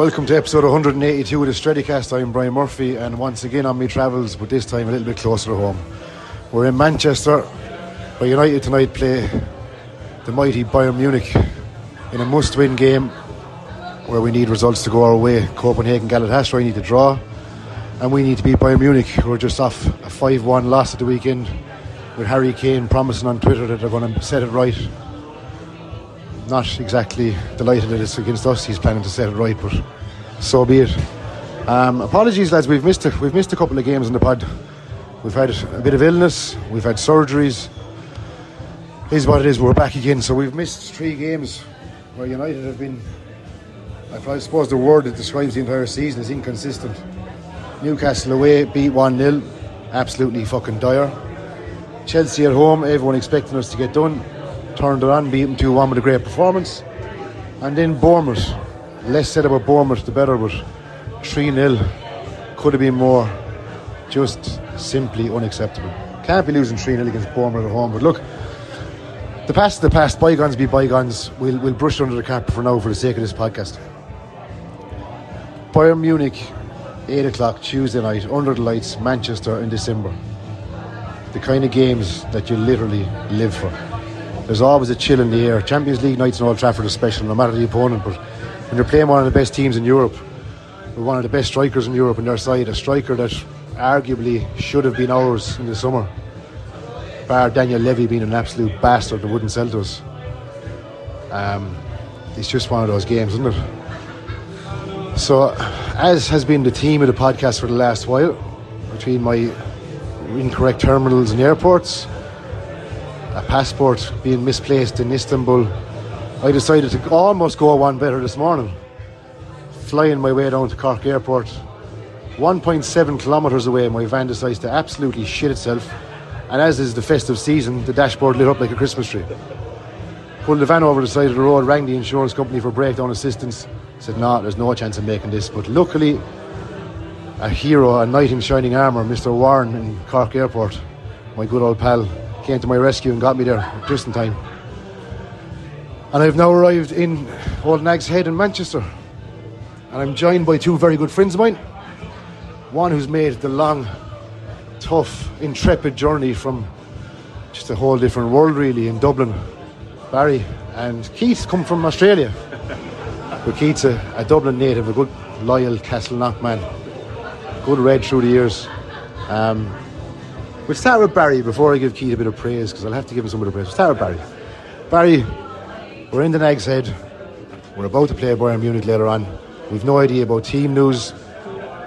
Welcome to episode 182 of the Steadycast. I'm Brian Murphy, and once again on my travels, but this time a little bit closer to home. We're in Manchester, where United tonight play the mighty Bayern Munich in a must-win game where we need results to go our way. Copenhagen Galatasaray need to draw, and we need to beat Bayern Munich, who are just off a 5-1 loss at the weekend, with Harry Kane promising on Twitter that they're going to set it right not exactly delighted that it's against us. He's planning to set it right, but so be it. Um, apologies, lads. We've missed a, we've missed a couple of games in the pod. We've had a bit of illness. We've had surgeries. Is what it is. We're back again. So we've missed three games where United have been. I suppose the word that describes the entire season is inconsistent. Newcastle away beat one 0 absolutely fucking dire. Chelsea at home, everyone expecting us to get done turned it on, beat them 2 1 with a great performance. And then Bournemouth. Less said about Bournemouth, the better, but 3 0 could have been more. Just simply unacceptable. Can't be losing 3 0 against Bournemouth at home. But look, the past the past, bygones be bygones. We'll, we'll brush under the carpet for now for the sake of this podcast. Bayern Munich, 8 o'clock Tuesday night, under the lights, Manchester in December. The kind of games that you literally live for there's always a chill in the air. Champions League nights in Old Trafford are special, no matter the opponent. But when you're playing one of the best teams in Europe, with one of the best strikers in Europe on their side, a striker that arguably should have been ours in the summer, bar Daniel Levy being an absolute bastard that wouldn't sell to us. Um, it's just one of those games, isn't it? So, as has been the theme of the podcast for the last while, between my incorrect terminals and airports, a passport being misplaced in Istanbul, I decided to almost go one better this morning. Flying my way down to Cork Airport, 1.7 kilometres away, my van decides to absolutely shit itself. And as is the festive season, the dashboard lit up like a Christmas tree. Pulled the van over the side of the road, rang the insurance company for breakdown assistance. Said, no, there's no chance of making this. But luckily, a hero, a knight in shining armour, Mr. Warren in Cork Airport, my good old pal, came to my rescue and got me there just in time. And I've now arrived in Old Nag's Head in Manchester. And I'm joined by two very good friends of mine. One who's made the long, tough, intrepid journey from just a whole different world, really, in Dublin. Barry and Keith come from Australia. but Keith's a, a Dublin native, a good, loyal Castleknock man. Good red through the years. Um, We'll start with Barry before I give Keith a bit of praise because I'll have to give him some bit of praise. We'll start with Barry. Barry, we're in the Nag's Head. We're about to play Bayern Munich later on. We've no idea about team news.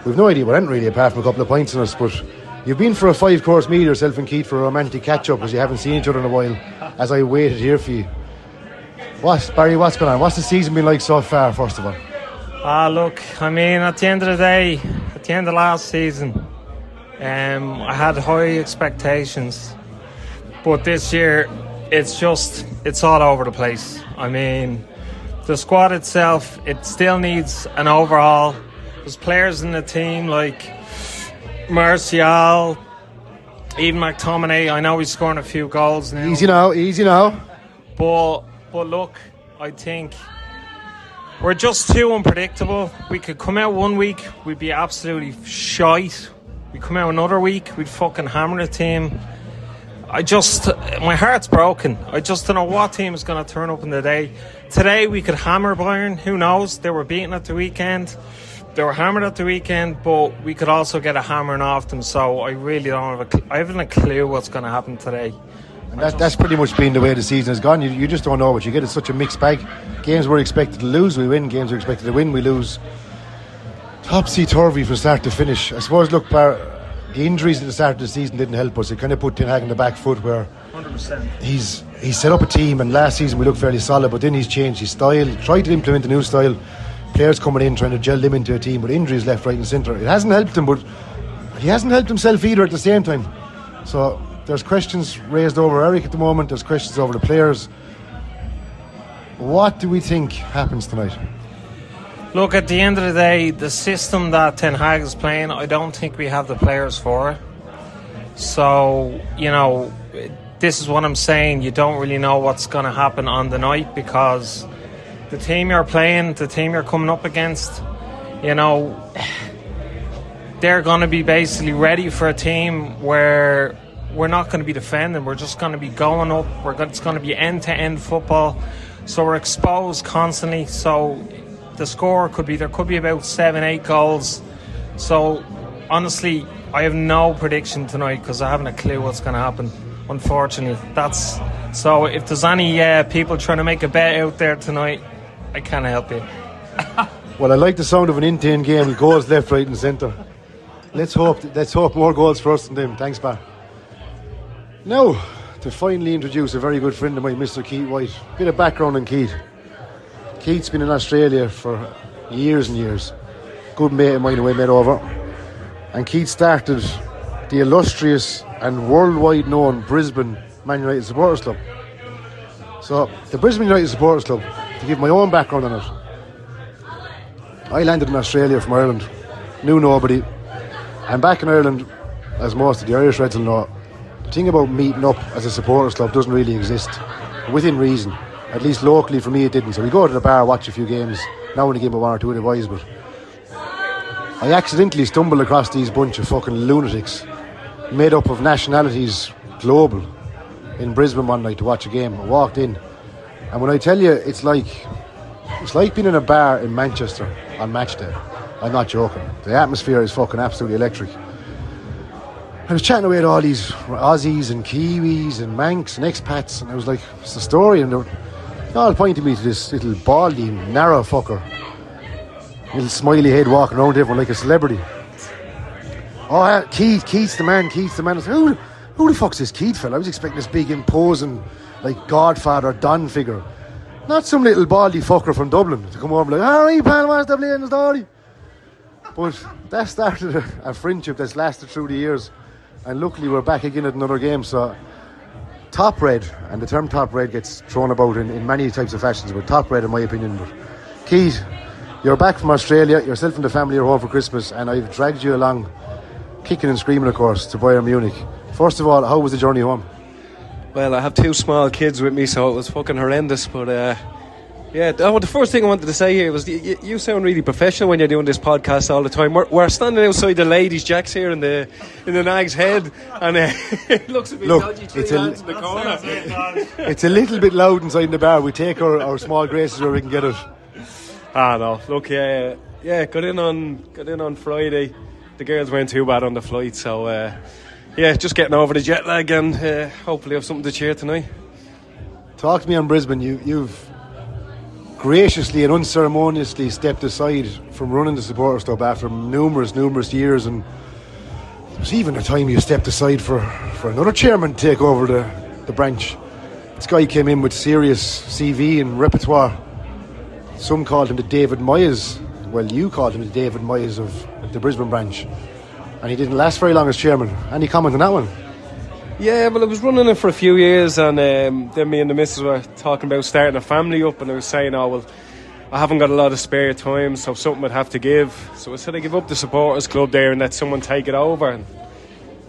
We've no idea what anything really apart from a couple of points in us. But you've been for a five course meal yourself and Keith for a romantic catch up as you haven't seen each other in a while. As I waited here for you. What Barry? What's going on? What's the season been like so far? First of all. Ah, look. I mean, at the end of the day, at the end of last season, um, I had high expectations, but this year it's just it's all over the place. I mean, the squad itself it still needs an overhaul. There's players in the team like Martial, even McTominay. I know he's scoring a few goals now. Easy now, easy now. But but look, I think we're just too unpredictable. We could come out one week, we'd be absolutely shite we come out another week, we'd fucking hammer the team. I just, my heart's broken. I just don't know what team is going to turn up in the day. Today we could hammer Bayern. Who knows? They were beaten at the weekend. They were hammered at the weekend, but we could also get a hammering off them. So I really don't have a, I haven't a clue what's going to happen today. And that, that's pretty much been the way the season has gone. You, you just don't know what you get. It's such a mixed bag. Games we're expected to lose, we win. Games we're expected to win, we lose topsy turvy from start to finish. I suppose, look, Bar, the injuries at the start of the season didn't help us. It kind of put Ten Hag in the back foot where 100%. he's He set up a team, and last season we looked fairly solid, but then he's changed his style, tried to implement a new style. Players coming in, trying to gel them into a team, but injuries left, right, and centre. It hasn't helped him, but he hasn't helped himself either at the same time. So there's questions raised over Eric at the moment, there's questions over the players. What do we think happens tonight? Look, at the end of the day, the system that Ten Hag is playing, I don't think we have the players for it. So, you know, this is what I'm saying. You don't really know what's going to happen on the night because the team you're playing, the team you're coming up against, you know, they're going to be basically ready for a team where we're not going to be defending. We're just going to be going up. We're going, it's going to be end to end football. So we're exposed constantly. So the score could be there could be about seven, eight goals. So honestly, I have no prediction tonight because I haven't a clue what's going to happen. Unfortunately, that's so. If there's any uh, people trying to make a bet out there tonight, I can't help you. well, I like the sound of an in game with goals left, right, and centre. Let's hope. Let's hope more goals for us than them. Thanks, Bar. Now, to finally introduce a very good friend of mine, Mr. Keith White. Bit of background on Keith. Keith's been in Australia for years and years. Good mate of mine who I met over. And Keith started the illustrious and worldwide known Brisbane Man United Supporters Club. So, the Brisbane United Supporters Club, to give my own background on it, I landed in Australia from Ireland, knew nobody, and back in Ireland, as most of the Irish Reds will know, the thing about meeting up as a supporters club doesn't really exist, within reason. At least locally for me it didn't. So we go to the bar, watch a few games, now and again one or two of the boys, but I accidentally stumbled across these bunch of fucking lunatics made up of nationalities global in Brisbane one night to watch a game. I walked in and when I tell you it's like it's like being in a bar in Manchester on match day. I'm not joking. The atmosphere is fucking absolutely electric. I was chatting away to all these Aussies and Kiwis and Manx and expats, and I was like, "What's the story?" And they were, all pointing me to this little baldy, narrow fucker. Little smiley head walking around everyone like a celebrity. Oh, uh, Keith, Keith's the man, Keith's the man. Who, who the fuck's this Keith fella? I was expecting this big, imposing, like Godfather, Don figure. Not some little baldy fucker from Dublin to come over and like, all right, pal, what's the playing story? But that started a, a friendship that's lasted through the years. And luckily, we're back again at another game. So top red, and the term top red gets thrown about in, in many types of fashions, but top red, in my opinion. But Keith, you're back from Australia, yourself and the family are home for Christmas, and I've dragged you along, kicking and screaming, of course, to Bayern Munich. First of all, how was the journey home? Well, I have two small kids with me, so it was fucking horrendous, but uh, yeah, oh, the first thing I wanted to say here was you, you, sound really professional when you're doing this podcast all the time. We're, we're standing outside the ladies' jacks here in the in the Nag's head, and uh, it looks a bit Look, dodgy. Three it's a, in the corner. it's a little bit loud inside the bar. We take our, our small graces where we can get it. Ah no, look, yeah, yeah, got in on got in on Friday. The girls weren't too bad on the flight, so uh, yeah, just getting over the jet lag and uh, hopefully have something to cheer tonight. Talk to me on Brisbane. You you've graciously and unceremoniously stepped aside from running the supporters club after numerous, numerous years. And there's even a time you stepped aside for, for another chairman to take over the, the branch. This guy came in with serious CV and repertoire. Some called him the David Moyes. Well, you called him the David Moyes of the Brisbane branch. And he didn't last very long as chairman. Any comment on that one? Yeah, well, I was running it for a few years, and um, then me and the missus were talking about starting a family up, and I was saying, oh, well, I haven't got a lot of spare time, so something would have to give. So I said I give up the supporters club there and let someone take it over. And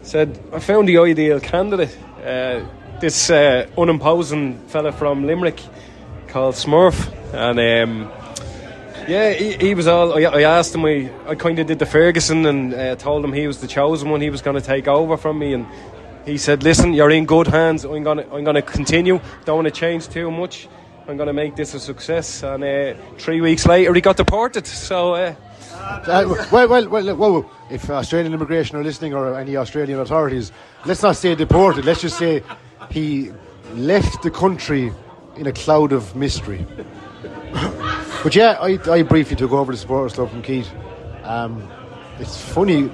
said I found the ideal candidate. Uh, this uh, unimposing fella from Limerick called Smurf, and um, yeah, he, he, was all. I, asked him. I, I kind of did the Ferguson and uh, told him he was the chosen one. He was going to take over from me, and he said, "Listen, you're in good hands. I'm gonna, I'm gonna continue. Don't want to change too much. I'm gonna make this a success." And uh, three weeks later, he got deported. So. Uh, uh, well, well, well, if Australian immigration are listening or any Australian authorities, let's not say deported, let's just say he left the country in a cloud of mystery. but yeah, I, I briefly took over the supporters club from Keith. Um, it's funny,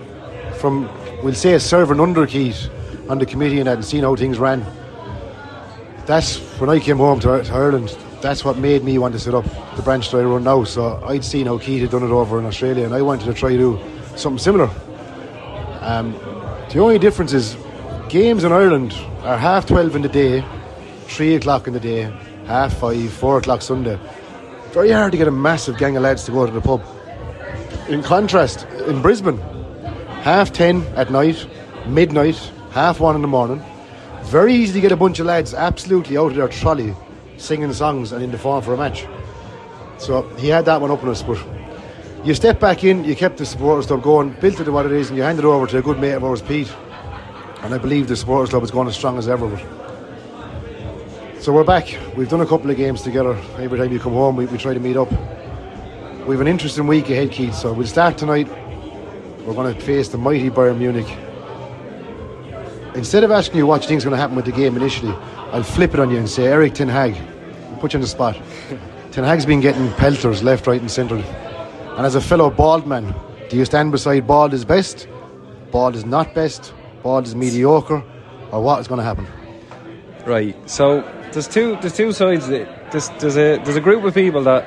from, we'll say, serving under Keith on the committee and that and seeing how things ran. that's when I came home to, to Ireland. That's what made me want to set up the branch that I run now. So I'd seen how Keith had done it over in Australia, and I wanted to try to do something similar. Um, the only difference is games in Ireland are half twelve in the day, three o'clock in the day, half five, four o'clock Sunday. Very hard to get a massive gang of lads to go to the pub. In contrast, in Brisbane, half ten at night, midnight, half one in the morning. Very easy to get a bunch of lads absolutely out of their trolley singing songs and in the form for a match. So he had that one up on us, but you step back in, you kept the supporters club going, built it to what it is, and you handed it over to a good mate of ours, Pete. And I believe the supporters club is going as strong as ever. So we're back. We've done a couple of games together. Every time you come home, we, we try to meet up. We have an interesting week ahead, Keith. So we'll start tonight. We're going to face the mighty Bayern Munich. Instead of asking you what you think is going to happen with the game initially, I'll flip it on you and say Eric Ten Hag. Put you on the spot. Ten Hag's been getting pelters left, right, and centre. And as a fellow bald man, do you stand beside bald is best, bald is not best, bald is mediocre, or what is going to happen? Right. So there's two there's two sides. There's there's a there's a group of people that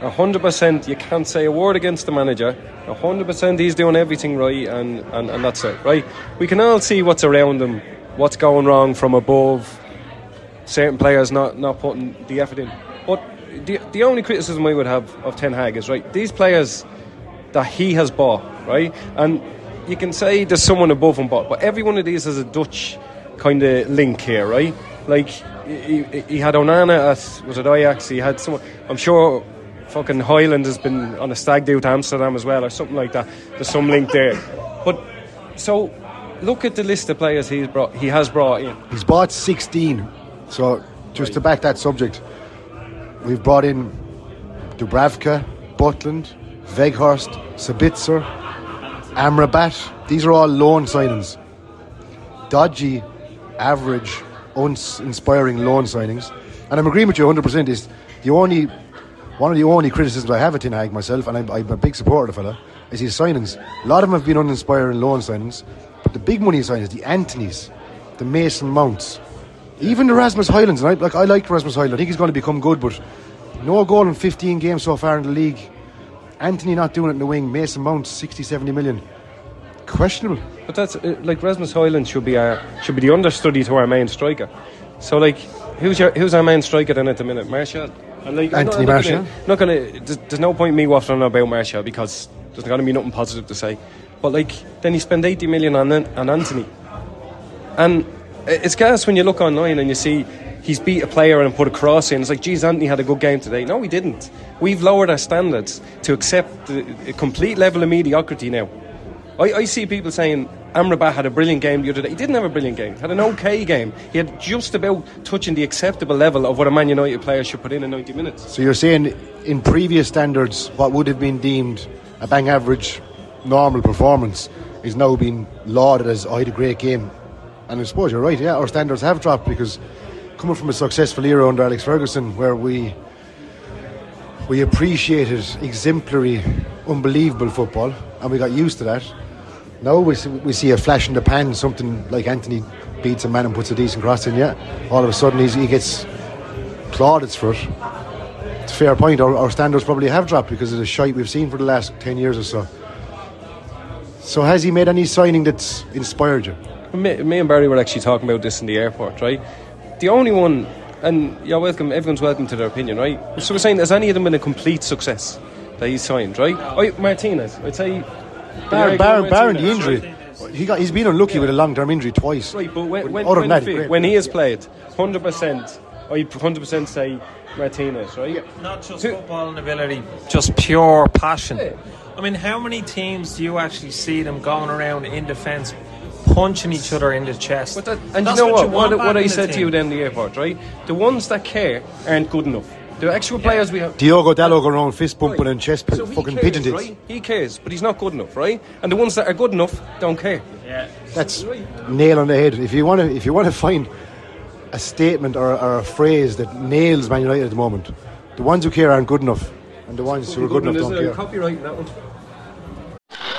hundred percent you can't say a word against the manager. hundred percent he's doing everything right, and, and and that's it. Right. We can all see what's around him, what's going wrong from above. Certain players not not putting the effort in. But the the only criticism I would have of Ten Hag is right. These players that he has bought, right, and you can say there's someone above him, but but every one of these has a Dutch kind of link here, right? Like he, he had Onana at was it Ajax? He had someone. I'm sure fucking Haaland has been on a stag do to Amsterdam as well, or something like that. There's some link there. But so look at the list of players he's brought. He has brought in. He's bought 16. So just right. to back that subject, we've brought in Dubravka, Butland, Weghorst, Sabitzer, Amrabat. These are all loan signings. Dodgy, average, uninspiring loan signings. And I'm agreeing with you 100%. Is the only one of the only criticisms I have of Ten Hag myself, and I'm, I'm, a big supporter of the fella, is his signings. A lot of them have been uninspiring loan signings, but the big money signings, the Antonys, the Mason Mounts, even the Rasmus Højlunds. And I, like I like Rasmus Højlund. I think he's going to become good, but no goal in 15 games so far in the league. Antony not doing it in the wing. Mason Mount 60, 70 million. Questionable. But that's uh, like Rasmus Højlund should be our should be the understudy to our main striker. So like, who's your who's our main striker then at the minute? Martial. And like, Anthony Martial. Not gonna. There's, there's, no point in me waffling about Martial because there's not gonna be nothing positive to say. But like, then he spent 80 million on on Antony, and it's gas when you look online and you see he's beat a player and put a cross in. It's like, geez, Antony had a good game today. No, he didn't. We've lowered our standards to accept the, a complete level of mediocrity now. I, I see people saying Amrabat had a brilliant game the other day. He didn't have a brilliant game. He had an okay game. He had just about touching the acceptable level of what a Man United player should put in in 90 minutes. So you're saying, in previous standards, what would have been deemed a bang average, normal performance is now being lauded as, oh, I had a great game. And I suppose you're right, yeah, our standards have dropped because coming from a successful era under Alex Ferguson where we we appreciated exemplary, unbelievable football and we got used to that now we see, we see a flash in the pan, something like Antony beats a man and puts a decent cross in, yeah. All of a sudden he gets plaudits for it. It's a fair point. Our, our, standards probably have dropped because of the shite we've seen for the last 10 years or so. So has he made any signing that's inspired you? Me, me and Barry were actually talking about this in the airport, right? The only one, and you're welcome, everyone's welcome to their opinion, right? So we're saying, has any of them been a complete success that he's signed, right? Oh, Martinez, I'd say Baron, Baron, Baron the injury. He got, he's been unlucky with a long term injury twice. Right, but when, when, when, that, when he has played, 100%, I 100% say Martinez, right? Yeah. Not just Who, football and ability, just pure passion. Yeah. I mean, how many teams do you actually see them going around in defence punching each other in the chest? That, and That's you know what? What, what, what I said to you then in the airport, right? The ones that care aren't good enough. The actual players we have. Diogo Dalot going around fist pumping right. and chest so fucking cares, pigeon right? He cares, but he's not good enough, right? And the ones that are good enough don't care. Yeah, that's right. nail on the head. If you want to, if you want to find a statement or, or, a phrase that nails Man United at the moment, the ones who care aren't good enough, and the ones who are good enough don't care. Copyright that one.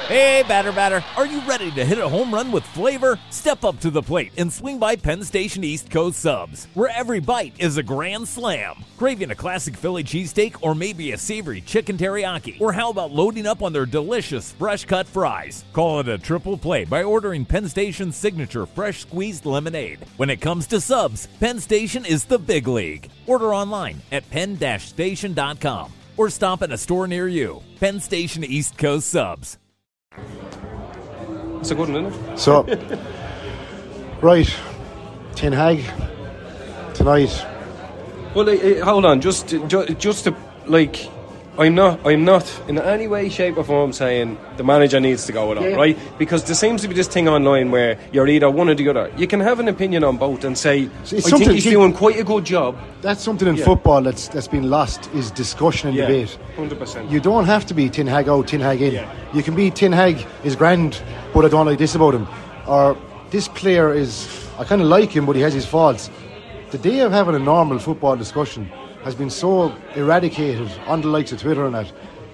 Hey, batter, batter, are you ready to hit a home run with flavor? Step up to the plate and swing by Penn Station East Coast Subs, where every bite is a grand slam. Craving a classic Philly cheesesteak or maybe a savory chicken teriyaki? Or how about loading up on their delicious fresh cut fries? Call it a triple play by ordering Penn Station's signature fresh squeezed lemonade. When it comes to subs, Penn Station is the big league. Order online at penn-station.com or stop at a store near you. Penn Station East Coast Subs. It's a good one, isn't it? So, right, Ten Hag tonight. Well, uh, hold on, just just, just to like, I'm not I'm not in any way, shape, or form saying the manager needs to go with it, right? Because there seems to be this thing online where you're either one or the other. You can have an opinion on both and say, it's I think he's doing quite a good job. That's something in Yeah. football that's that's been lost is discussion and Yeah, debate. 100%. You don't have to be Ten Hag out, Ten Hag in. Yeah. You can be Ten Hag is grand, but I don't like this about him. Or this player is I kind of like him, but he has his faults. The day of having a normal football discussion has been so eradicated on the likes of Twitter and that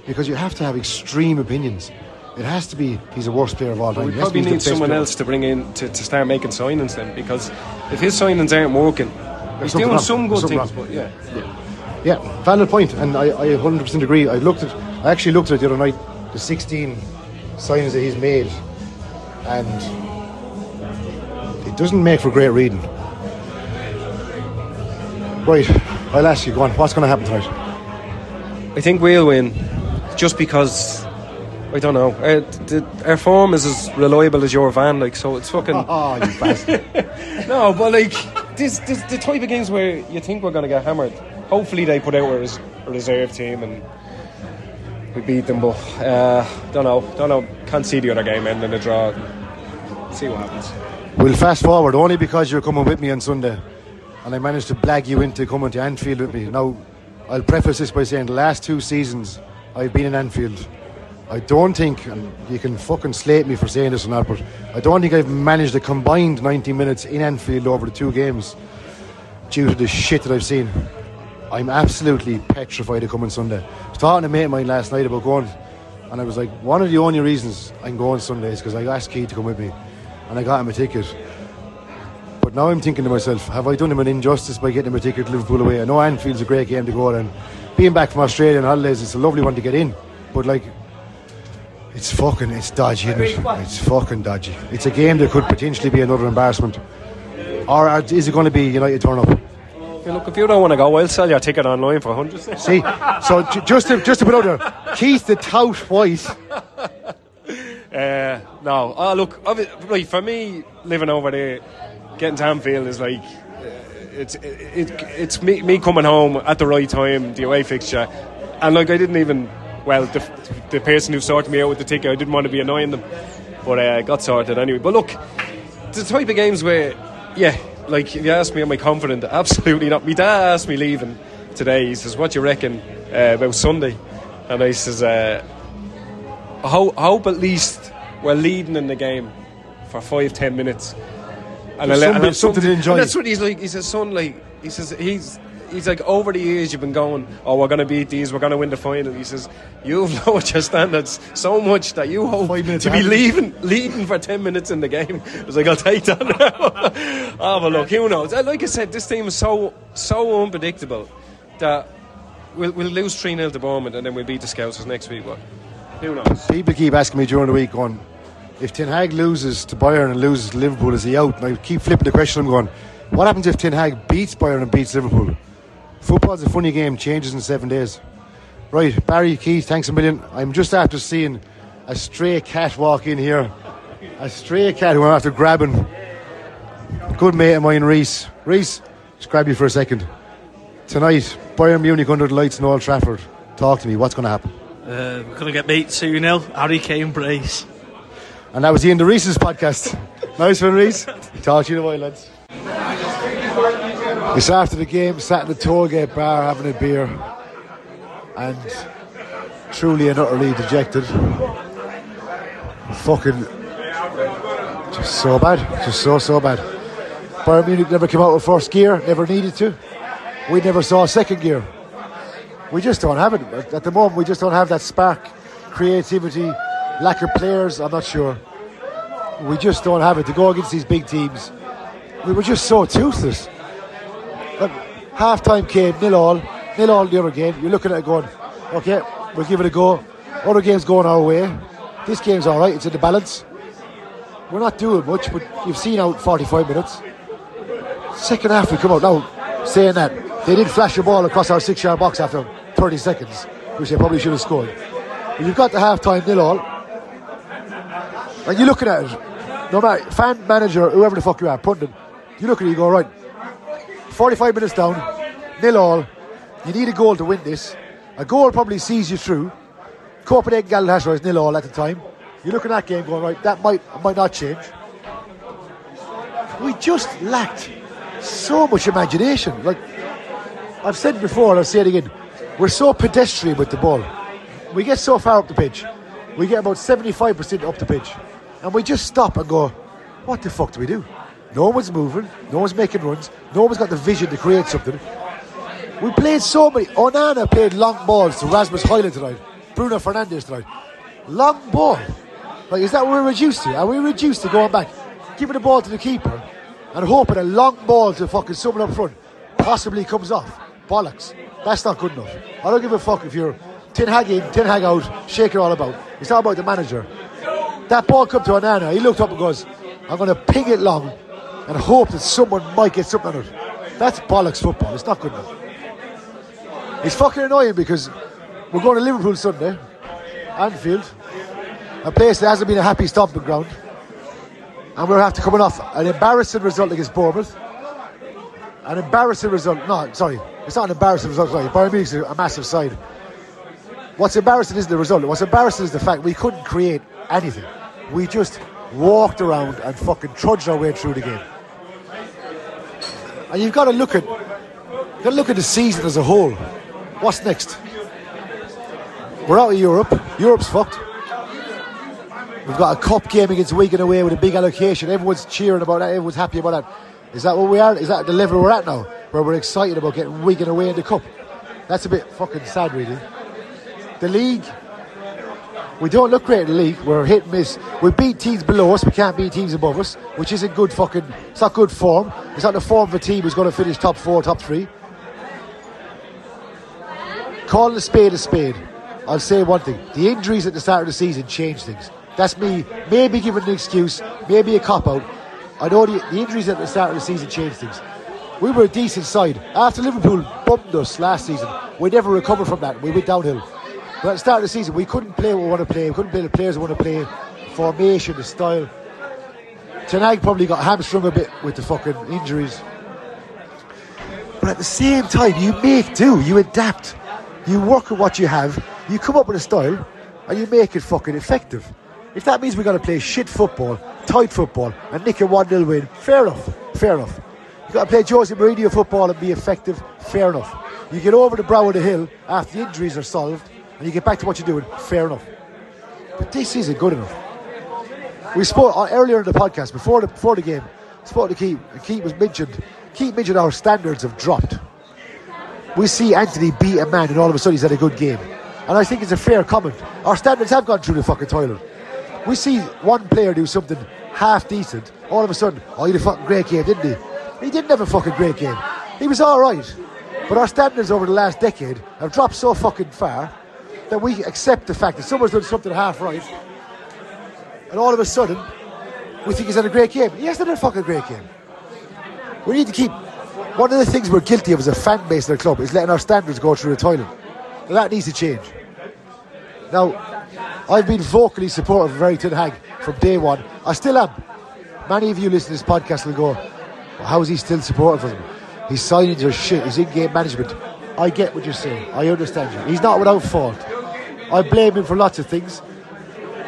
because you have to have extreme opinions. It has to be he's the worst player of all time. We probably need someone player. else to bring in to, to start making signings then, because if his signings aren't working, he's doing wrong. some good things, wrong. but yeah. Yeah, valid point, and I, I 100% agree. I looked at, I actually looked at it the other night, the 16 signings that he's made, and it doesn't make for great reading. Right, I'll ask you, go on, what's going to happen tonight? I think we'll win, just because I don't know. Uh, the, our form is as reliable as your van, like so. It's fucking Oh, you bastard. no, but like this, this the type of games where you think we're gonna get hammered. Hopefully, they put out a, res- a reserve team and we beat them. But uh, don't know, don't know. Can't see the other game ending a draw. See what happens. We'll fast forward only because you're coming with me on Sunday, and I managed to blag you into coming to Anfield with me. Now, I'll preface this by saying the last two seasons I've been in Anfield. I don't think, and you can fucking slate me for saying this or not, but I don't think I've managed a combined 90 minutes in Anfield over the two games due to the shit that I've seen. I'm absolutely petrified of coming Sunday. I was talking to a mate of mine last night about going, and I was like, one of the only reasons I'm going Sunday is because I asked Keith to come with me, and I got him a ticket. But now I'm thinking to myself, have I done him an injustice by getting him a ticket to Liverpool away? I know Anfield's a great game to go and being back from Australia and holidays, it's a lovely one to get in. But like, it's fucking, it's dodgy, isn't it? It's fucking dodgy. It's a game that could potentially be another embarrassment. Or is it going to be United turn up? Hey, look, if you don't want to go, I'll sell your ticket online for hundred. See, so ju- just to, just to put out there, Keith the tout white. Uh, no, oh look, right for me, living over there, getting to Anfield is like it's it, it, it's me, me coming home at the right time, the away fixture, and like I didn't even well the, the person who sorted me out with the ticket, I didn't want to be annoying them, but uh, got sorted anyway. But look, the type of games where yeah, like if you ask me, am I confident? Absolutely not. My dad asked me leaving today. He says, "What do you reckon uh, about Sunday?" And I says. Uh, I hope, I hope at least we're leading in the game for five, ten minutes. And There's I'll- something- and something to enjoy. And that's what he's like. He says, son, like, he says, he's. He's like over the years you've been going. Oh, we're going to beat these. We're going to win the final. He says you've lowered your standards so much that you hope Five to be ahead. leaving, leading for ten minutes in the game. I was like, I'll take that now. oh, but look, who knows? Like I said, this team is so so unpredictable that we'll, we'll lose three 0 to Bournemouth and then we'll beat the Scousers next week. But who knows? People keep asking me during the week, going, if Ten Hag loses to Bayern and loses to Liverpool, is he out? And I keep flipping the question. I'm going, what happens if Ten Hag beats Bayern and beats Liverpool? Football's a funny game, changes in seven days. Right, Barry Keith, thanks a million. I'm just after seeing a stray cat walk in here. A stray cat who I'm after grabbing. Good mate of mine, Reese. Reese, just grab you for a second. Tonight, Bayern Munich under the lights in Old Trafford. Talk to me, what's going to happen? Uh, we're going to get beat 2 0. Harry Kane brace. And that was Ian the Reese's podcast. nice one, Reese. Talk to you in a while, lads. It's after the game, sat in the tollgate bar having a beer, and truly and utterly dejected. Fucking just so bad, just so so bad. Bayern Munich never came out with first gear, never needed to. We never saw second gear. We just don't have it at the moment. We just don't have that spark, creativity, Lack of players, I'm not sure. We just don't have it to go against these big teams. We were just so toothless. Half time came, nil all, nil all the other game. You're looking at it going, okay, we'll give it a go. Other games going our way. This game's all right, it's in the balance. We're not doing much, but you've seen out 45 minutes. Second half, we come out now saying that they did flash a ball across our six yard box after 30 seconds, which they probably should have scored. But you've got the half time nil all, and you're looking at it, no matter fan, manager, whoever the fuck you are, pundit, you look at it, you go, right, 45 minutes down, nil all, you need a goal to win this. A goal probably sees you through. Copenhagen Galatasaray was nil all at the time. You look at that game going, right, that might might not change. We just lacked so much imagination. Like I've said before, and I'll say it again, we're so pedestrian with the ball. We get so far up the pitch, we get about 75% up the pitch, and we just stop and go, what the fuck do we do? No one's moving, no one's making runs, no one's got the vision to create something. We played so many. Onana played long balls to Rasmus Højlund tonight, Bruno Fernandes tonight. Long ball. Like, is that what we're reduced to? Are we reduced to going back, giving the ball to the keeper, and hoping a long ball to fucking someone up front possibly comes off? Bollocks. That's not good enough. I don't give a fuck if you're Ten Hag in, Ten Hag out, shake it all about. It's not about the manager. That ball come to Onana. he looked up and goes, I'm going to ping it long and hope that someone might get something on it. That's bollocks football. It's not good enough. It's fucking annoying because we're going to Liverpool Sunday, Anfield, a place that hasn't been a happy stomping ground, and have to come off an embarrassing result against Bournemouth. An embarrassing result. No, sorry, it's not an embarrassing result. Sorry, Bayern Munich's a massive side. What's embarrassing isn't the result. What's embarrassing is the fact we couldn't create anything. We just walked around and fucking trudged our way through the game. And you've got to look at, you've got to look at the season as a whole. What's next? We're out of Europe. Europe's fucked. We've got a cup game against Wigan away with a big allocation. Everyone's cheering about that. Everyone's happy about that. Is that what we are? Is that the level we're at now, where we're excited about getting Wigan away in the cup? That's a bit fucking sad, really. The league, we don't look great in the league. We're hit and miss. We beat teams below us. We can't beat teams above us, which isn't good fucking. It's not good form. It's not the form of a team who's going to finish top four, top three. Call a spade a spade. I'll say one thing: the injuries at the start of the season changed things. That's me maybe giving an excuse, maybe a cop out. I know the, the injuries at the start of the season changed things. We were a decent side. After Liverpool bumped us last season, we never recovered from that. We went downhill. But at the start of the season, we couldn't play what we want to play. We couldn't play the players we want to play, formation, the style. Tonight probably got hamstrung a bit with the fucking injuries. But at the same time, you make do, you adapt, you work with what you have, you come up with a style, and you make it fucking effective. If that means we've got to play shit football, tight football, and nick a 1 0 win, fair enough, fair enough. You've got to play Jose Mourinho football and be effective, fair enough. You get over the brow of the hill after the injuries are solved, and you get back to what you're doing, fair enough. But this isn't good enough. We spoke uh, earlier in the podcast, before the, before the game, spoke to Keith, and Keith was mentioned, Keith mentioned our standards have dropped. We see Antony beat a man, and all of a sudden he's had a good game. And I think it's a fair comment. Our standards have gone through the fucking toilet. We see one player do something half decent, all of a sudden, oh, he had a fucking great game, didn't he? He didn't have a fucking great game. He was all right. But our standards over the last decade have dropped so fucking far that we accept the fact that someone's done something half right, and all of a sudden, we think he's had a great game. He hasn't had a fucking great game. We need to keep. One of the things we're guilty of as a fan base of the club is letting our standards go through the toilet. That needs to change. Now, I've been vocally supportive of Eric Ten Hag from day one. I still am. Many of you listening to this podcast will go, well, how is he still supportive of him? His signings are shit, He's in-game management. I get what you're saying. I understand you. He's not without fault. I blame him for lots of things.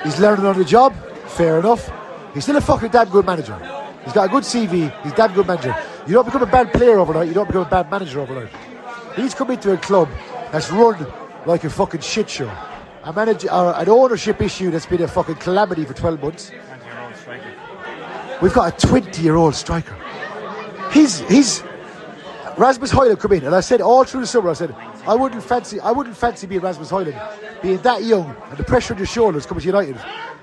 He's learning on the job, fair enough. He's still a fucking damn good manager. He's got a good CV, he's a damn good manager. You don't become a bad player overnight, you don't become a bad manager overnight. He's come into a club that's run like a fucking shit show. A manager, uh, an ownership issue that's been a fucking calamity for 12 months. We've got a 20 year old striker. He's, he's, Rasmus Højlund come in, and I said all through the summer, I said, I wouldn't fancy. I wouldn't fancy being Rasmus Højlund, being that young and the pressure on your shoulders coming to United.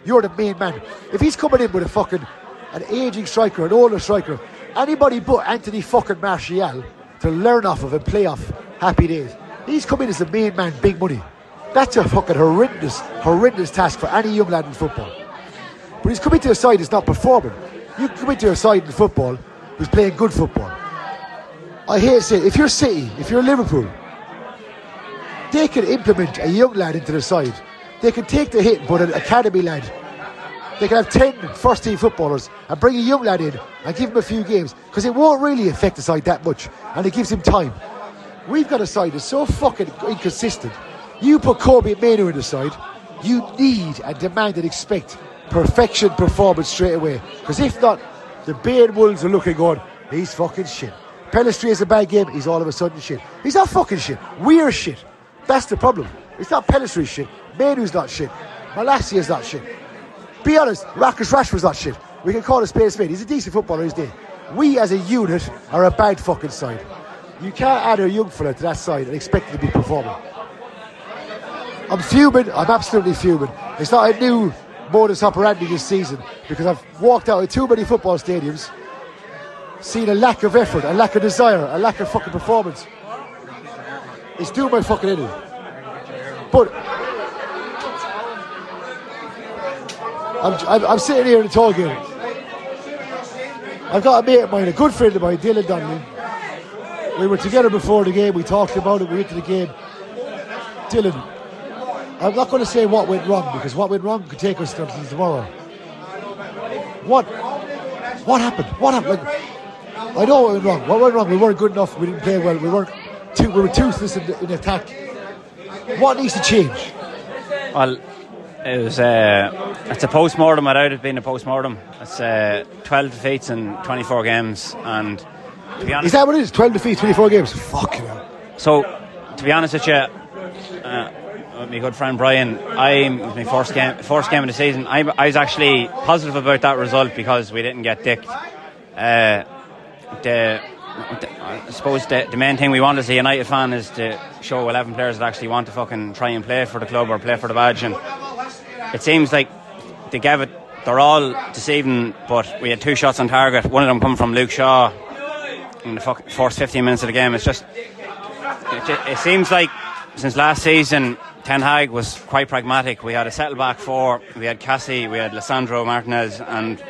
You're the main man. If he's coming in with a fucking an aging striker, an older striker, anybody but Anthony fucking Martial to learn off of and play off happy days. He's coming as the main man, big money. That's a fucking horrendous, horrendous task for any young lad in football. But he's coming to a side that's not performing. You come into a side in football who's playing good football. I hate to say it, if you're City, if you're Liverpool, they can implement a young lad into the side. They can take the hit but an academy lad. They can have 10 first team footballers and bring a young lad in and give him a few games because it won't really affect the side that much and it gives him time. We've got a side that's so fucking inconsistent. You put Kobbie Mainoo in the side, you need and demand and expect perfection performance straight away. Because if not, the Bayern Wolves are looking going, he's fucking shit. Pellistri is a bad game, he's all of a sudden shit. He's not fucking shit. We're shit. That's the problem. It's not Pellistri's shit. Mainoo's not shit. Malacia's not shit. Be honest, Marcus Rashford's not shit. We can call it spade a spade. He's a decent footballer, he's day. We as a unit are a bad fucking side. You can't add a young fella to that side and expect him to be performing. I'm fuming. I'm absolutely fuming. It's not a new modus operandi this season because I've walked out of too many football stadiums, seen a lack of effort, a lack of desire, a lack of fucking performance. It's doing my fucking in. But I'm, I'm, I'm sitting here the tall. I've got a mate of mine, a good friend of mine, Dylan Donnelly. We were together before the game. We talked about it. We went to the game. Dylan, I'm not going to say what went wrong because what went wrong could take us until tomorrow. What? What happened? What happened? Like, I know what went wrong. What went wrong? We weren't good enough. We didn't play well. We weren't. We were toothless in, in attack. What needs to change? Well, it was uh, it's a post mortem without it being a post mortem. It's uh, 12 defeats in 24 games, and to be honest, Is that what it is? 12 defeats, 24 games? Fucking hell. So, to be honest with you, uh, with my good friend Brian, I was my first game, first game of the season. I, I was actually positive about that result because we didn't get dicked. Uh, the- I suppose the, the main thing we want as a United fan is to show 11 players that actually want to fucking try and play for the club or play for the badge. And it seems like they gave it. They're all deceiving, but we had two shots on target. One of them coming from Luke Shaw in the fuck- first 15 minutes of the game. It's just it, it seems like since last season, Ten Hag was quite pragmatic. We had a settle back four, we had Cassie, we had Lissandro Martinez, and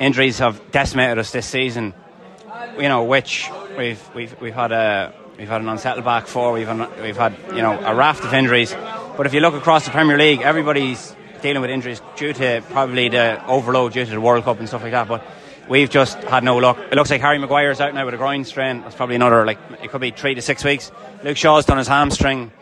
injuries have decimated us this season. You know, which we've we've we've had a we've had an unsettled back four. We've we've had you know a raft of injuries. But if you look across the Premier League, everybody's dealing with injuries due to probably the overload due to the World Cup and stuff like that. But we've just had no luck. It looks like Harry Maguire's out now with a groin strain. That's probably another like it could be three to six weeks. Luke Shaw's done his hamstring.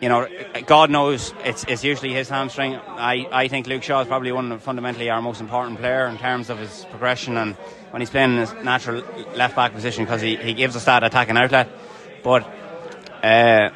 You know, God knows it's, it's usually his hamstring. I, I think Luke Shaw is probably one of fundamentally our most important player in terms of his progression and when he's playing in his natural left back position because he, he gives us that attacking outlet. But uh,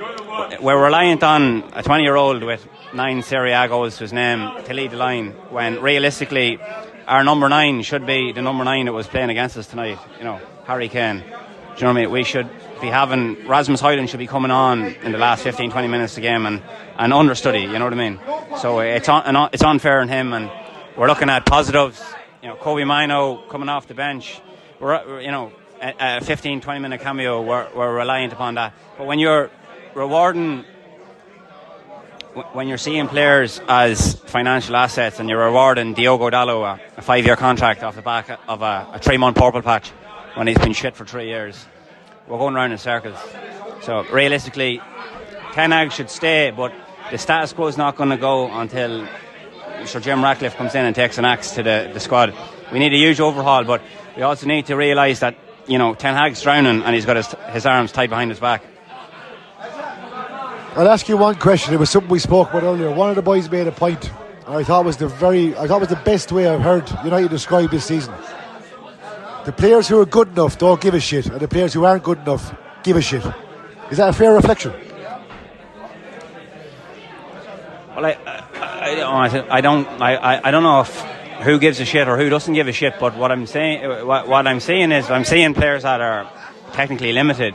we're reliant on a 20 year old with nine Serie A goals to his name to lead the line when realistically our number nine should be the number nine that was playing against us tonight. You know, Harry Kane. Do you know what I mean? We should be having Rasmus Højlund should be coming on in the last 15, 20 minutes of the game and, and understudy. You know what I mean? So it's on, it's unfair on him, and we're looking at positives. You know, Kobbie Mainoo coming off the bench. We're, you know a, a 15, 20 minute cameo. We're, we're reliant upon that. But when you're rewarding when you're seeing players as financial assets and you're rewarding Diogo Dalot a, a five year contract off the back of a, a three month purple patch when he's been shit for three years, we're going round in circles. So realistically, Ten Hag should stay, but the status quo is not going to go until Sir Jim Ratcliffe comes in and takes an axe to the, the squad. We need a huge overhaul, but we also need to realise that you know Ten Hag's drowning and he's got his, his arms tied behind his back. I'll ask you one question. It was something we spoke about earlier. One of the boys made a point. and I thought was the very, I thought was the best way I've heard United describe this season. The players who are good enough don't give a shit, and the players who aren't good enough give a shit. Is that a fair reflection? Well, I, uh, I, I don't, I I, don't know if who gives a shit or who doesn't give a shit. But what I'm saying, what, what I'm seeing is, I'm seeing players that are technically limited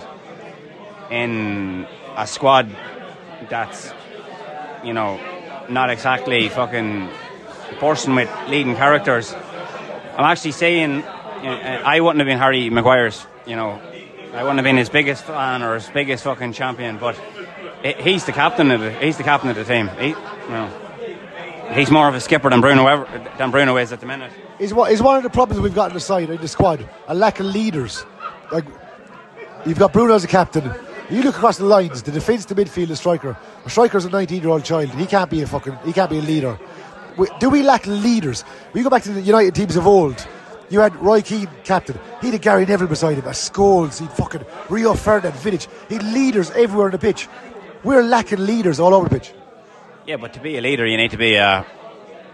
in a squad that's, you know, not exactly fucking bursting with leading characters. I'm actually saying you know, uh, I wouldn't have been Harry Maguire's, you know, I wouldn't have been his biggest fan or his biggest fucking champion, but he's the captain of the he's the captain of the team. He, you know, he's more of a skipper than Bruno ever, than Bruno is at the minute. is what is one of the problems we've got in the side in the squad a lack of leaders. Like you've got Bruno as a captain. You look across the lines, the defence, the midfield, the striker. A striker's a 19-year-old child. He can't be a fucking. He can't be a leader. We, do we lack leaders? We go back to the United teams of old. You had Roy Keane captain. He had Gary Neville beside him. A Scholes. He'd fucking Rio Ferdinand, Vidic. He'd leaders everywhere on the pitch. We're lacking leaders all over the pitch. Yeah, but to be a leader, you need to be a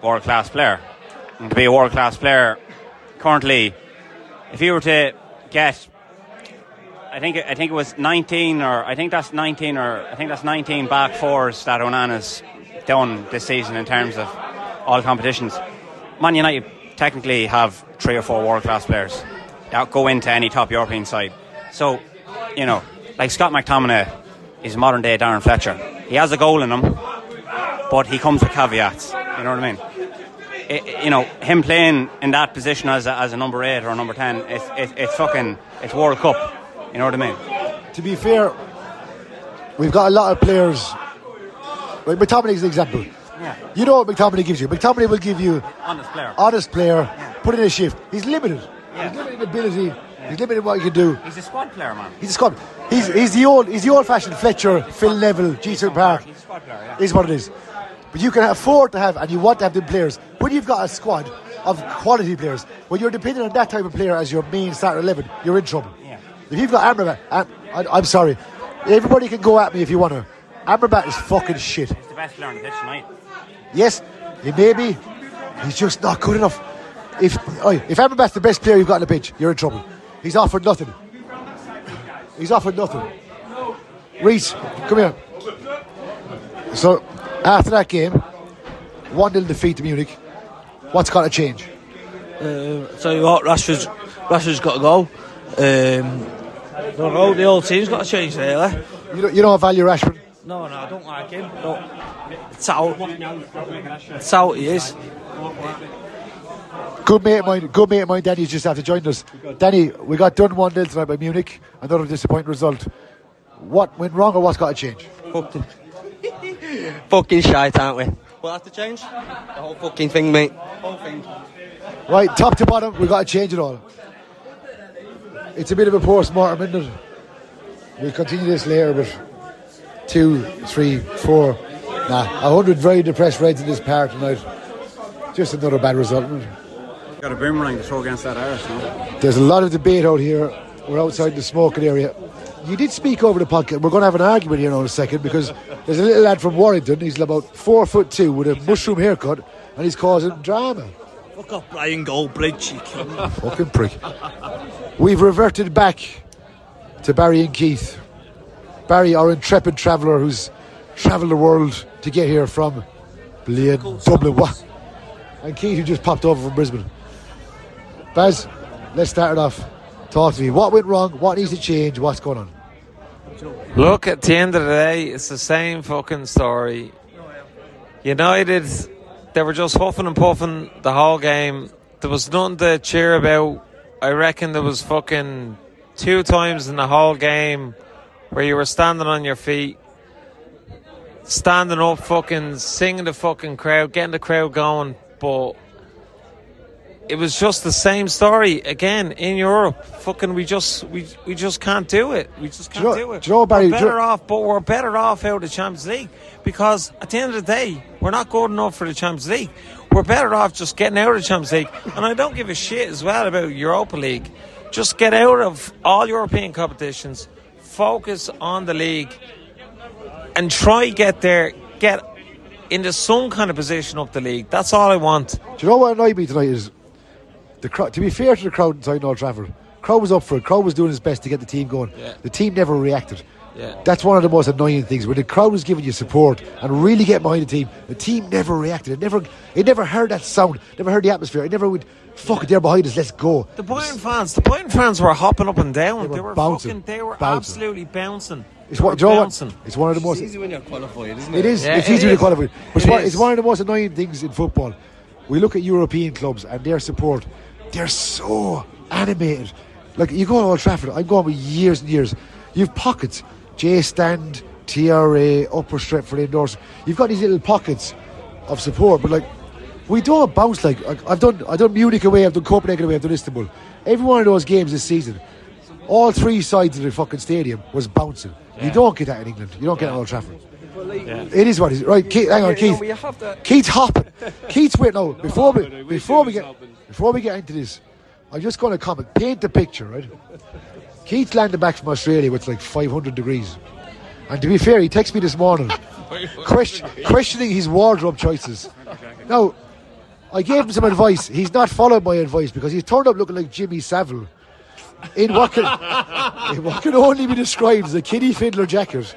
world class player. And to be a world class player, currently, if you were to get, I think I think it was 19 or I think that's 19 or I think that's 19 back fours that Onana's done this season in terms of all competitions. Man United technically have three or four world class players that go into any top European side. So, you know, like Scott McTominay is modern day Darren Fletcher. He has a goal in him, but he comes with caveats. You know what I mean? It, you know, him playing in that position as a, as a number eight or a number ten, it's, it, it's fucking, it's World Cup. You know what I mean? To be fair, we've got a lot of players. Like McTominay's an example. Yeah. You know what McTominay gives you. McTominay will give you Honest player. honest player, put in a shift. He's limited. Yeah. He's limited in ability. He's limited in what he can do. He's a squad player, man. He's a squad. He's, he's the old he's the old fashioned Fletcher, Phil Neville, Ji-sung Park. He's a squad player, yeah. Is what it is. But you can afford to have and you want to have them players. When you've got a squad of quality players, when you're dependent on that type of player as your main starter eleven, you're in trouble. Yeah. If you've got Amrabat, Am, I, I'm sorry, everybody can go at me if you want to. Amrabat is fucking shit. He's the best player on the pitch tonight. Yes, he may be. He's just not good enough. If if Amrabat's the best player you've got on the pitch, you're in trouble. He's offered nothing. He's offered nothing. Reese, come here. So, after that game, 1 0 defeat to Munich, what's got to change? Uh, tell you what, Rashford's, Rashford's got to go. Um, don't know, the whole team's got to change really. You don't, you don't value Rashford? No, no, I don't like him. No. It's out. It's out he is. Good mate of mine, good mate of mine, Danny's just after joined us. Danny, we got done 1 0 tonight by Munich, another disappointing result. What went wrong or what's got to change? Fucking, fucking shite, aren't we? We'll have to change the whole fucking thing, mate. Whole thing. Right, top to bottom, we've got to change it all. It's a bit of a post mortem, isn't it? We'll continue this later, but two, three, four, nah, a hundred very depressed Reds in this park tonight. Just another bad result. isn't it? Got a boomerang to throw against that Irish, no? There's a lot of debate out here. We're outside the smoking area. You did speak over the podcast. We're going to have an argument here in a second because there's a little lad from Warrington. He's about four foot two with a mushroom haircut, and he's causing drama. Fuck off, Brian Goldbridge, you. Fucking prick. We've reverted back to Barry and Keith. Barry, our intrepid traveller who's travelled the world to get here from Blaine, Dublin. What? And Keith, who just popped over from Brisbane. Baz, let's start it off. Talk to me. What went wrong? What needs to change? What's going on? Look, at the end of the day, it's the same fucking story. United, they were just huffing and puffing the whole game. There was nothing to cheer about. I reckon there was fucking two times in the whole game where you were standing on your feet, standing up, fucking singing the fucking crowd, getting the crowd going, but it was just the same story again in Europe. Fucking, we just we we just can't do it. We just can't do it. do you know, Barry, we're better off, but we're better off out of the Champions League because at the end of the day, we're not good enough for the Champions League. We're better off just getting out of the Champions League. And I don't give a shit as well about Europa League. Just get out of all European competitions, focus on the league, and try get there, get into some kind of position up the league. That's all I want. Do you know what annoyed me tonight is the crowd. To be fair to the crowd inside Old Trafford, crowd was up for it. Crowd was doing his best to get the team going. Yeah. The team never reacted. Yeah. That's one of the most annoying things. When the crowd was giving you support and really get behind the team, the team never reacted. It never, it never heard that sound. Never heard the atmosphere. It never would. Fuck it, they're behind us. Let's go. The Bayern fans, the Bayern fans were hopping up and down. They They were were, bouncing, fucking, they were bouncing. absolutely bouncing. It's what, We're you know what? bouncing. It's one of the most. It's easy when you're qualified, isn't it? It is. Yeah, it's it easy to is. qualify. But it's one, it's one of the most annoying things in football. We look at European clubs and their support. They're so animated. Like you go to Old Trafford. I'm going with years and years. You've pockets. J Stand, TRA, Upper strip Stretford indoors. You've got these little pockets of support. But like, we don't bounce like, like I've done. I've done Munich away. I've done Copenhagen away. I've done Istanbul. Every one of those games this season, all three sides of the fucking stadium was bouncing. You don't get that in England. You don't get that at Old Trafford. It is what it is. Right, Keith, hang on, Keith. Keith. we have that. Keith's hopping. Keith's wait no. Before we before we get before we get into this, I'm just going to comment. Paint the picture, right? Keith landed back from Australia with like 500 degrees, and to be fair, he texted me this morning, question, questioning his wardrobe choices. Now, I gave him some advice. He's not followed my advice because he's turned up looking like Jimmy Savile in what can, in what can only be described as a kiddie fiddler jacket,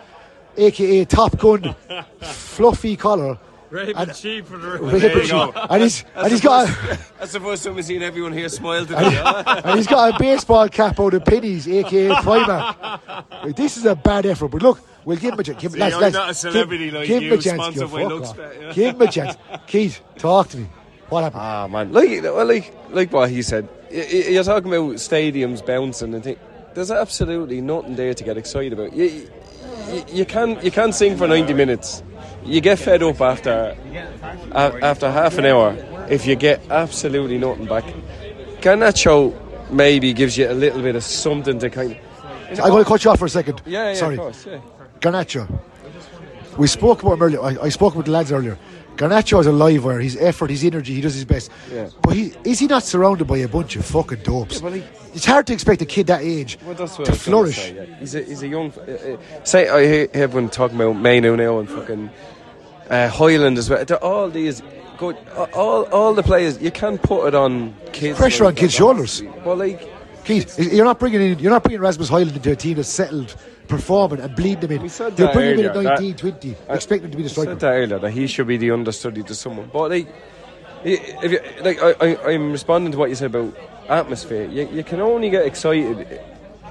aka Top Gun, fluffy collar. Raven And- cheap for the Raven go. sheep. and he's and he's got a, That's the first time we've seen everyone here smile today. and he's got a baseball cap out of pennies, aka Primark. Like, This is a bad effort, but look, we'll give him a chance. Give, him- See, lads, I'm lads, not a give- celebrity like give him you, a chance. sponsored give, by fuck Bet, yeah. Give him a chance. Keith, talk to me. What happened? Ah man, like well, like like what he said. Y- y- You're talking about stadiums bouncing and things. There's absolutely nothing there to get excited about. You, you, you can you can sing for 90 minutes. You get fed up after after half an hour if you get absolutely nothing back. Garnacho maybe gives you a little bit of something to kind. of... I'm going to cut you off for a second. Yeah, yeah, Sorry. of course, yeah. Garnacho. We spoke about him earlier. I, I spoke with the lads earlier. Garnacho is a live wire. His effort, his energy, he does his best. Yeah. But he is he not surrounded by a bunch of fucking dopes? well, he- it's hard to expect a kid that age Well, to flourish. say, yeah. He's a he's a young. Uh, uh, say I hear everyone talking about Mainoo now and fucking uh, Højlund as well. They're all these good. All all the players. You can't put it on kids. Pressure on kids' shoulders. Well, like Keith, you're not bringing in, you're not bringing Rasmus Højlund into a team that's settled, performing, and bleeding them in. We said You're that bringing him in at earlier, that- 19, 20, I- expecting him to be the I striker. said that earlier that he should be the understudy to someone. But like, if you like, I, I I'm responding to what you said about atmosphere. You, you can only get excited.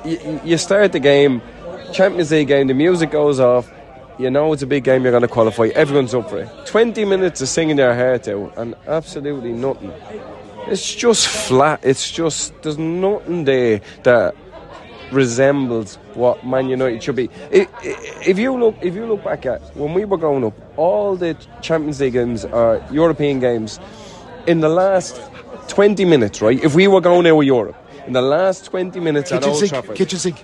You, you start the game, Champions League game. The music goes off. You know it's a big game. You're going to qualify. Everyone's up for it. Twenty minutes of singing their heart out and absolutely nothing. It's just flat. It's just there's nothing there that resembles what Man United should be. If you look, if you look back at when we were growing up, all the Champions League games or European games, in the last twenty minutes, right? If we were going out with Europe, in the last twenty minutes at Kitchen Old sink, Trafford, kitchen sink.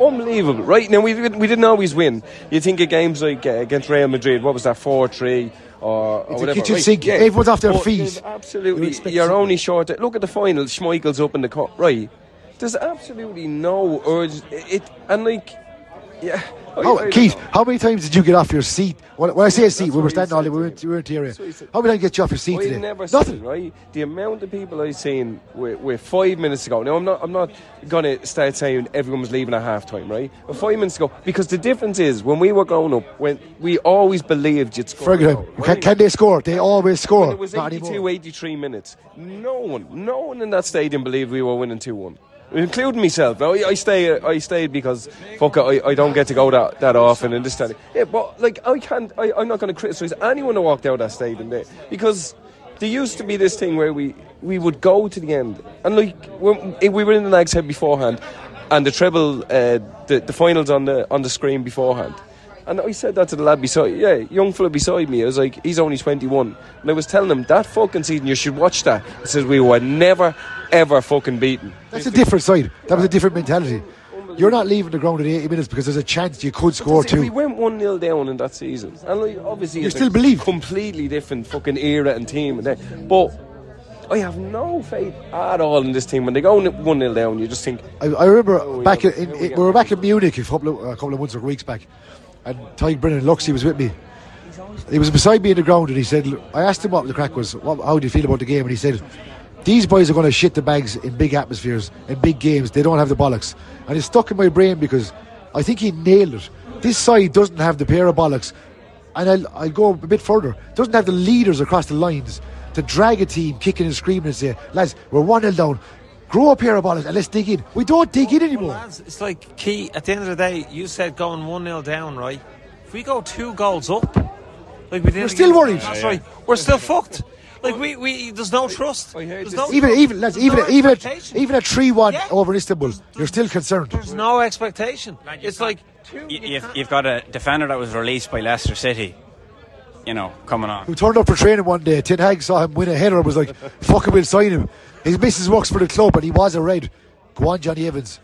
unbelievable, right? Now we we didn't always win. You think of games like uh, against Real Madrid, what was that four three? Or, or whatever. kitchen right? sink. Everyone's off their feet. You Absolutely, expect you're only short. Look at the final. Schmeichel's up in the cup, right? There's absolutely no urge. It and like, yeah. Oh, I- I Oh, don't Keith, how many times did you get off your seat? When, when I say a seat, That's we were standing all day, we weren't, we were in the area. That's what he said. How many times did you get you off your seat I today? never Nothing. seen right. The amount of people I've seen with, with five minutes ago. Now I'm not. I'm not gonna start saying everyone was leaving at half time, right? But five minutes ago, because the difference is when we were growing up, when we always believed you'd score. goal, can, right? can they score? They always score. When it was Not 82, anymore. 83 minutes. No one, no one in that stadium believed we were winning 2 1. Including myself. I, I stay. I stayed because fuck it, I, I don't get to go that, that often in this stadium. Yeah, but like I can't. I, I'm not going to criticise anyone who walked out that stadium there because there used to be this thing where we we would go to the end and like when we were in the Nags Head beforehand, and the treble, uh, the the finals on the on the screen beforehand. And I said that to the lad beside, yeah, young fella beside me. I was like, he's only 21. And I was telling him that fucking season, you should watch that. He says we were never, ever fucking beaten. That's a different side. That was a different mentality. You're not leaving the ground at 80 minutes because there's a chance you could score See, We went 1 0 down in that season. And like, obviously, You still believe? Completely different fucking era and team. And that. But I have no faith at all in this team. When they go 1 0 down, you just think, I, I remember Oh, back yeah. in, in, we we were back in Munich a couple of, a couple of months or weeks back, and Ty Brennan Luxie was with me. He was beside me in the ground, and he said, "I asked him what the crack was. What, how do you feel about the game?" And he said, "These boys are going to shit the bags in big atmospheres, in big games. They don't have the bollocks." And it's stuck in my brain because I think he nailed it. This side doesn't have the pair of bollocks, and I'll, I'll go a bit further. Doesn't have the leaders across the lines to drag a team kicking and screaming and say, "Lads, we're one 0 down." Grow up here about it and let's dig in. We don't dig in anymore. Lads, it's like key. At the end of the day, you said going one 0 down, right? If we go two goals up, like we did, We're still worried. That's right. We're still fucked. Like we, we there's no trust. There's no, Even even lads, there's even no even expectation. even a three one Yeah. over Istanbul, you're still concerned. There's no expectation. It's like Y- You've, you've got a defender that was released by Leicester City, you know, coming on. Who turned up for training one day? Ten Hag saw him win a header and was like, "Fucking, we'll sign him." His missus works for the club, and he was a red. Go on, Jonny Evans.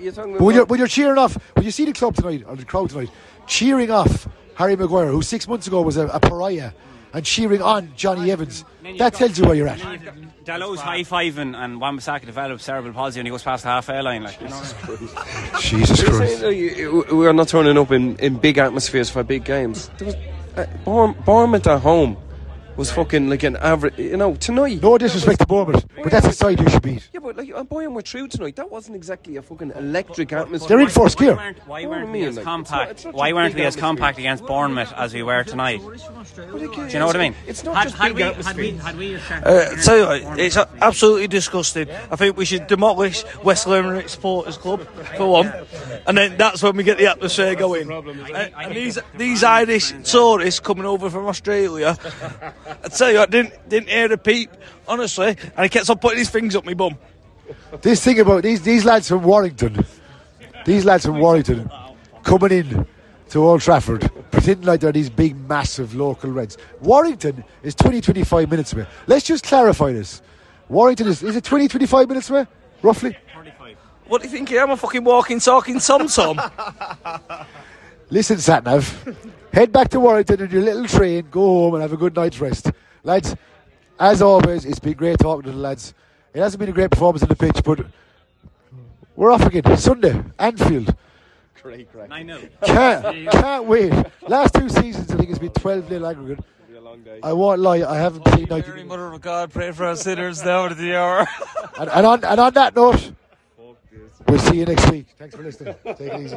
You're talking But when you're, when you're cheering off, when you see the club tonight, or the crowd tonight, cheering off Harry Maguire, who six months ago was a, a pariah, and cheering on Jonny Evans, that tells you where you're at. Dalot's high fiving and Wan-Bissaka develops cerebral palsy and he goes past the half air line. Like, you know. Jesus You're Christ. saying, uh, you- you- we're not turning up in, in big atmospheres for big games. There was, uh, Bournemouth at home was fucking like an average. You know, tonight. No disrespect to Bournemouth, but that's the side you should beat. Yeah, but like uh, Bournemouth were through tonight. That wasn't exactly a fucking electric atmosphere. They're in first gear. Why weren't, why What weren't you we mean, as like, compact? it's not- it's not why just weren't big we as compact against Bournemouth as we were tonight? Do you know what I mean? It's not Had- just had big we- had we- atmospheres. had we just- Uh, tell you what, it's absolutely disgusting. I think we should demolish West Limerick Supporters Club for one, and then that's when we get the atmosphere going. And, and these these Irish tourists coming over from Australia, I tell you, I didn't didn't hear a peep, honestly, and he kept on putting his things up my bum. This thing about these these lads from Warrington, these lads from Warrington, coming in to Old Trafford, pretending like they're these big, massive local Reds. Warrington is 20, 25 minutes away. Let's just clarify this. Warrington is is it 20, 25 minutes away, roughly? What do you think? I'm a fucking walking, talking Tom Tom. Listen, Satnav, head back to Warrington in your little train, go home and have a good night's rest. Lads, as always, it's been great talking to the lads. It hasn't been a great performance on the pitch, but we're off again. Sunday, Anfield. Great, great. I know. Can't, can't wait. Last two seasons, I think it's been 12 nil aggregate. I won't lie, I haven't seen 90 Mary, Mother of God, pray for our sinners now at the hour. And, and, on, and on that note, we'll see you next week. Thanks for listening. Take it easy.